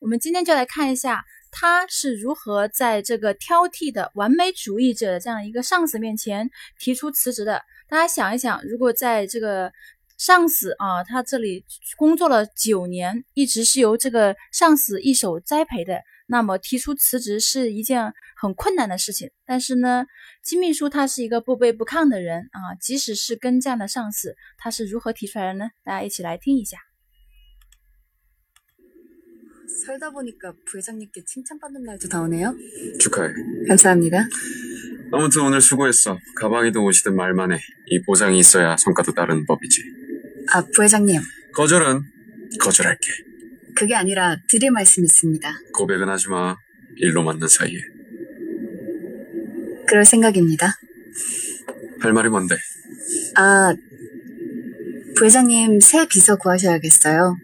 我们今天就来看一下他是如何在这个挑剔的完美主义者的这样一个上司面前提出辞职的。大家想一想，如果在这个上司啊，他这里工作了九年，一直是由这个上司一手栽培的。那么提出辞职是一件很困难的事情，但是呢，金秘书他是一个不卑不亢的人啊，即使是跟这样的上司，他是如何提出来的呢？大家一起来听一下。 살다 보니까 부회장님께 칭찬받는 날도 다 오네요. 축하해. 감사합니다. 아무튼 오늘 수고했어. 가방이든 옷이든 말만 해. 이 보상이 있어야 성과도 따르는 법이지. 아, 부회장님. 거절은 거절할게. 그게 아니라 드릴 말씀 있습니다. 고백은 하지 마. 일로 맞는 사이에. 그럴 생각입니다. 할 말이 뭔데? 아, 부회장님 새 비서 구하셔야겠어요.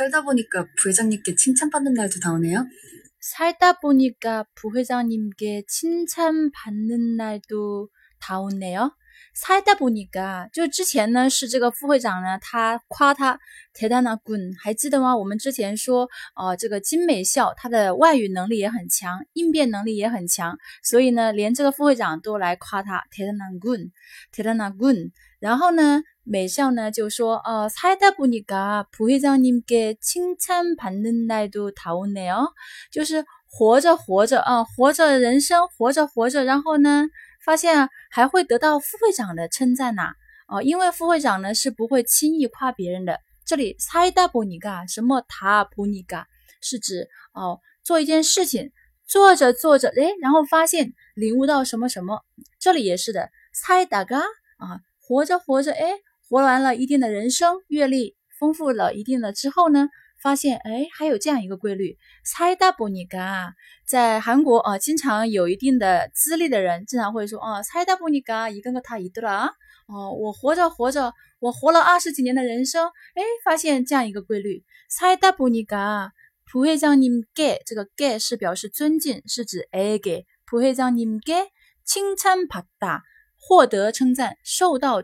살다 보니까 부회장님께 칭찬받는 날도 다 오네요. 살다 보니까 부회장님께 칭찬받는 날도 다 오네요. 살다 보니까 就之前呢是这个副会长呢，他夸他铁蛋纳滚，还记得吗？我们之前说，呃，这个金美校他的外语能力也很强，应变能力也很强，所以呢，连这个副会长都来夸他铁蛋纳滚，铁蛋纳滚。然后呢，美校呢就说，呃，살다보니까부회장님께칭찬받는날도다오네요，就是活着活着啊，活着人生，活着活着，然后呢。 发现还会得到副会长的称赞呐，哦，因为副会长呢是不会轻易夸别人的。这里사이다보니까什么다보니까是指哦做一件事情，做着做着，哎，然后发现领悟到什么什么。这里也是的，사이다가啊，活着活着，哎，活完了一定的人生阅历，丰富了一定的之后呢？ 发现哎，还有这样一个规律，猜大波尼嘎，在韩国啊，经常有一定的资历的人，经常会说啊，猜大波尼嘎，一个个他一对了哦，我活着活着，我活了二十几年的人生，哎，发现这样一个规律，猜大波尼嘎，普会长您给这个给是表示尊敬，是指哎给普会长您给칭찬받 다， 获得称赞，受到。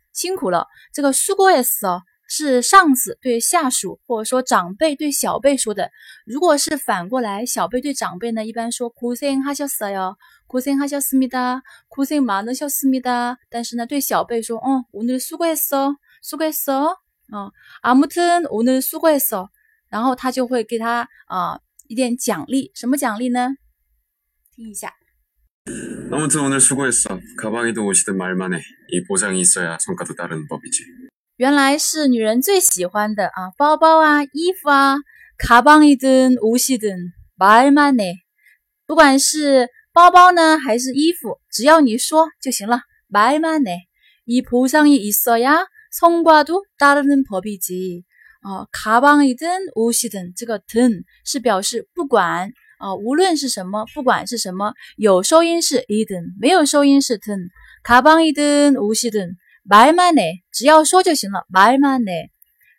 辛苦了，这个수고했어是上司对下属或者说长辈对小辈说的。如果是反过来，小辈对长辈呢，一般说고생하셨어 요， 고생하셨습니 다， 고생많으셨습니 다。 但是呢，对小辈说，哦，오늘수고했어수고했어哦，아무튼오늘수고했어然后他就会给他啊一点奖励，什么奖励呢？听一下。 아무튼 오늘 수고했어. 가방이든 옷이든 말만 해. 이 보상이 있어야 성과도 따르는 법이지. 原来是女人最喜欢的啊，包包啊、衣服啊，가방이든 옷이든 말만 해. 不管是包包呢，还是衣服，只要你说就行了。 말만 해. 이 보상이 있어야 성과도 따르는 법이지. 어, 가방이든 옷이든 这个든是表示不管 啊，无论是什么，不管是什么，有收音是 eden，没有收音是 ten。卡邦 eden，无锡 den，말만 해， 只要说就行了。말만 해，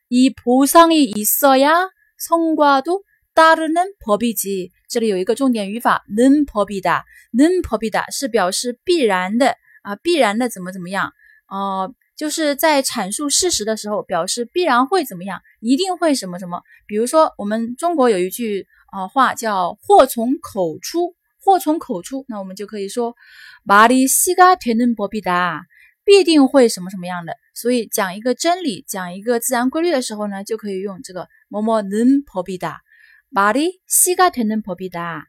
이보상이있어야성과도따르는법이 지。 这里有一个重点语法，는법이 다， 는법이 다， 是表示必然的啊，必然的怎么怎么样哦，就是在阐述事实的时候，表示必然会怎么样，一定会什么什么。比如说，我们中国有一句。 啊，话叫祸从口出，祸从口出，那我们就可以说，말이시가되는법이 다， 必定会什么什么样的。所以讲一个真理，讲一个自然规律的时候呢，就可以用这个뭐뭐는법이 다， 말이 씨가 되는 법이다.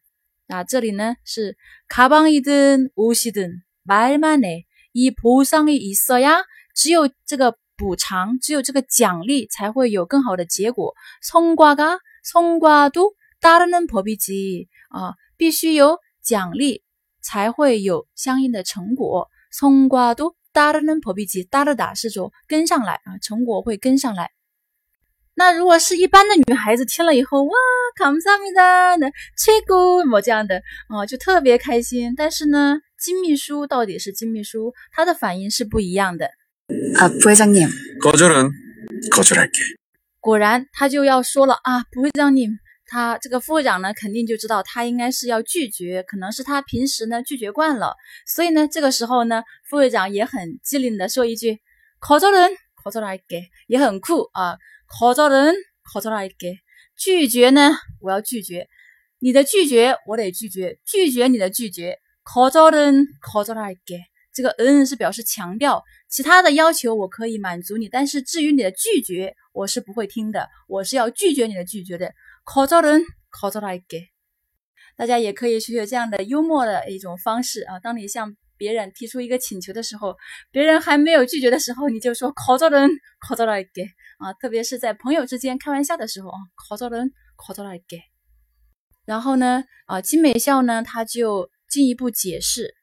那这里呢是 가방이든 옷이든 말만 해. 이 보상이 있어야 只有这个补偿，只有这个奖励才会有更好的结果。 성과가 성과도 따르는 법이지. 啊，必须有奖励才会有相应的成果。 성과도 따르는 법이지. 따르다 是说跟上来啊，成果会跟上来。那如果是一般的女孩子听了以后，哇，감사합니다的최고么这样的哦，就特别开心。但是呢，金秘书到底是金秘书，他的反应是不一样的。 아, 부회장님. 거절은 거절할게. 果然，他就要说了啊，不会让你 他这个副会长呢，肯定就知道他应该是要拒绝，可能是他平时呢拒绝惯了，所以呢，这个时候呢，副会长也很机灵的说一句거절은거절할게，也很酷啊。거절은거절할게，拒绝呢，我要拒绝你的拒绝，我得拒绝，拒绝你的拒绝。거절은거절할게，这个嗯是表示强调，其他的要求我可以满足你，但是至于你的拒绝，我是不会听的，我是要拒绝你的拒绝的。 거절은거절할게，大家也可以学学这样的幽默的一种方式啊。当你向别人提出一个请求的时候，别人还没有拒绝的时候，你就说거절은거절할게啊，特别是在朋友之间开玩笑的时候啊，거절은거절할게。然后呢，啊，金美孝呢，他就进一步解释，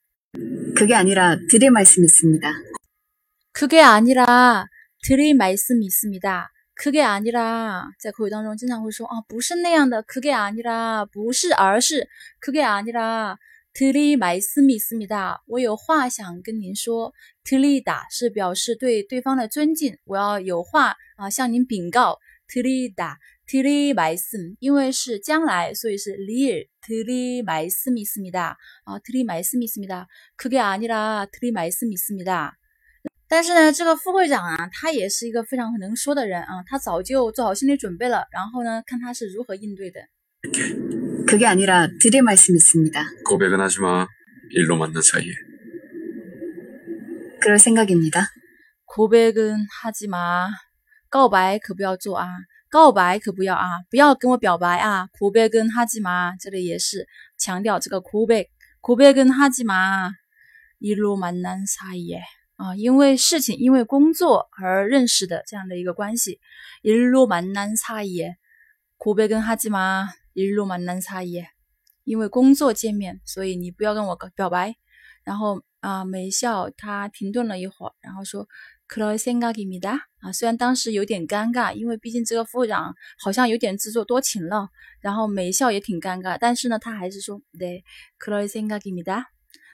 그게 아니라 드릴 말씀이 있습니다. 그게 아니라 드릴 말씀이 있습니다. 그게 아니라 在口语当中经常会说啊，不是那样的。그게 아니라 不是，而是 그게 아니라 드릴 말씀이 있습니다. 我有话想跟您说。드리다 是表示对对方的尊敬，我要有话啊向您禀告。드리다 드릴 말씀 因为是将来，所以是 릴 드릴 말씀이 있습니다. 아 드릴 말씀이 있습니다. 그게 아니라 드릴 말씀이 있습니다. 但是呢，这个副会长啊，他也是一个非常能说的人啊，他早就做好心理准备了，然后呢，看他是如何应对的。 그게 아니라 드릴 말씀이 있습니다. 고백은 하지 마. 일로 만난 사이에. 그럴 생각입니다. 고백은 하지 마. 告白可不要做啊，告白可不要啊，不要跟我表白啊。고백은 하지 마，这里也是强调这个 고백。고백은 하지 마。 일로 만난 사이에。 啊，因为事情，因为工作而认识的这样的一个关系。일로 만난 사이에 고백은 하지 마. 일로 만난 사이에，因为工作见面，所以你不要跟我表白。然后啊，美笑他停顿了一会儿，然后说그럴생각입니다啊，虽然当时有点尴尬，因为毕竟这个副会长好像有点自作多情了，然后美笑也挺尴尬，但是呢，他还是说네그럴생각입니다。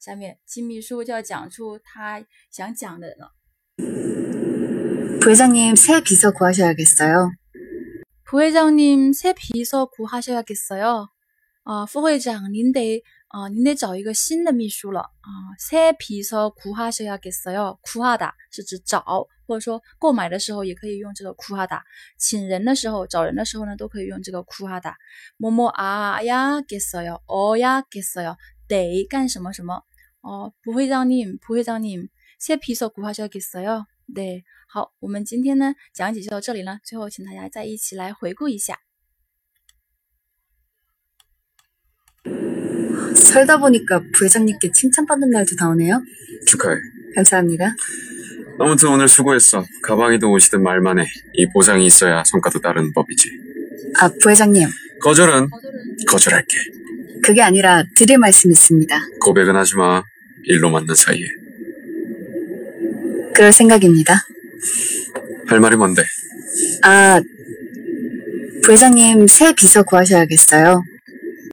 下面金秘书就要讲出他想讲的了。 부회장님 새 비서 구하셔야겠어요. 부회장님 새 비서 구하셔야겠어요. 啊，副会长，您得啊，您得找一个新的秘书了啊。새 비서 구하셔야겠어요. 구하다是指找，或者说购买的时候也可以用这个 구하다。请人的时候、找人的时候呢，都可以用这个 구하다。뭐뭐아야겠어요어야겠어요 得干什么什么哦。부회장님，부회장님，새 비서 구하셔야겠어요。对，好，我们今天呢讲解就到这里了。最后，请大家再一起来回顾一下。 살다 보니까 부회장님께 칭찬받는 날도 다 오네요. 축하해. 감사합니다. 아무튼 오늘 수고했어. 가방이든 옷이든 말만 해. 이 보상이 있어야 성과도 따르는 법이지. 아, 부회장님. 거절은 거절할게. 그게 아니라 드릴 말씀이 있습니다. 고백은 하지 마. 일로 만난 사이에. 그럴 생각입니다. 할 말이 뭔데? 아, 부회장님 새 비서 구하셔야겠어요.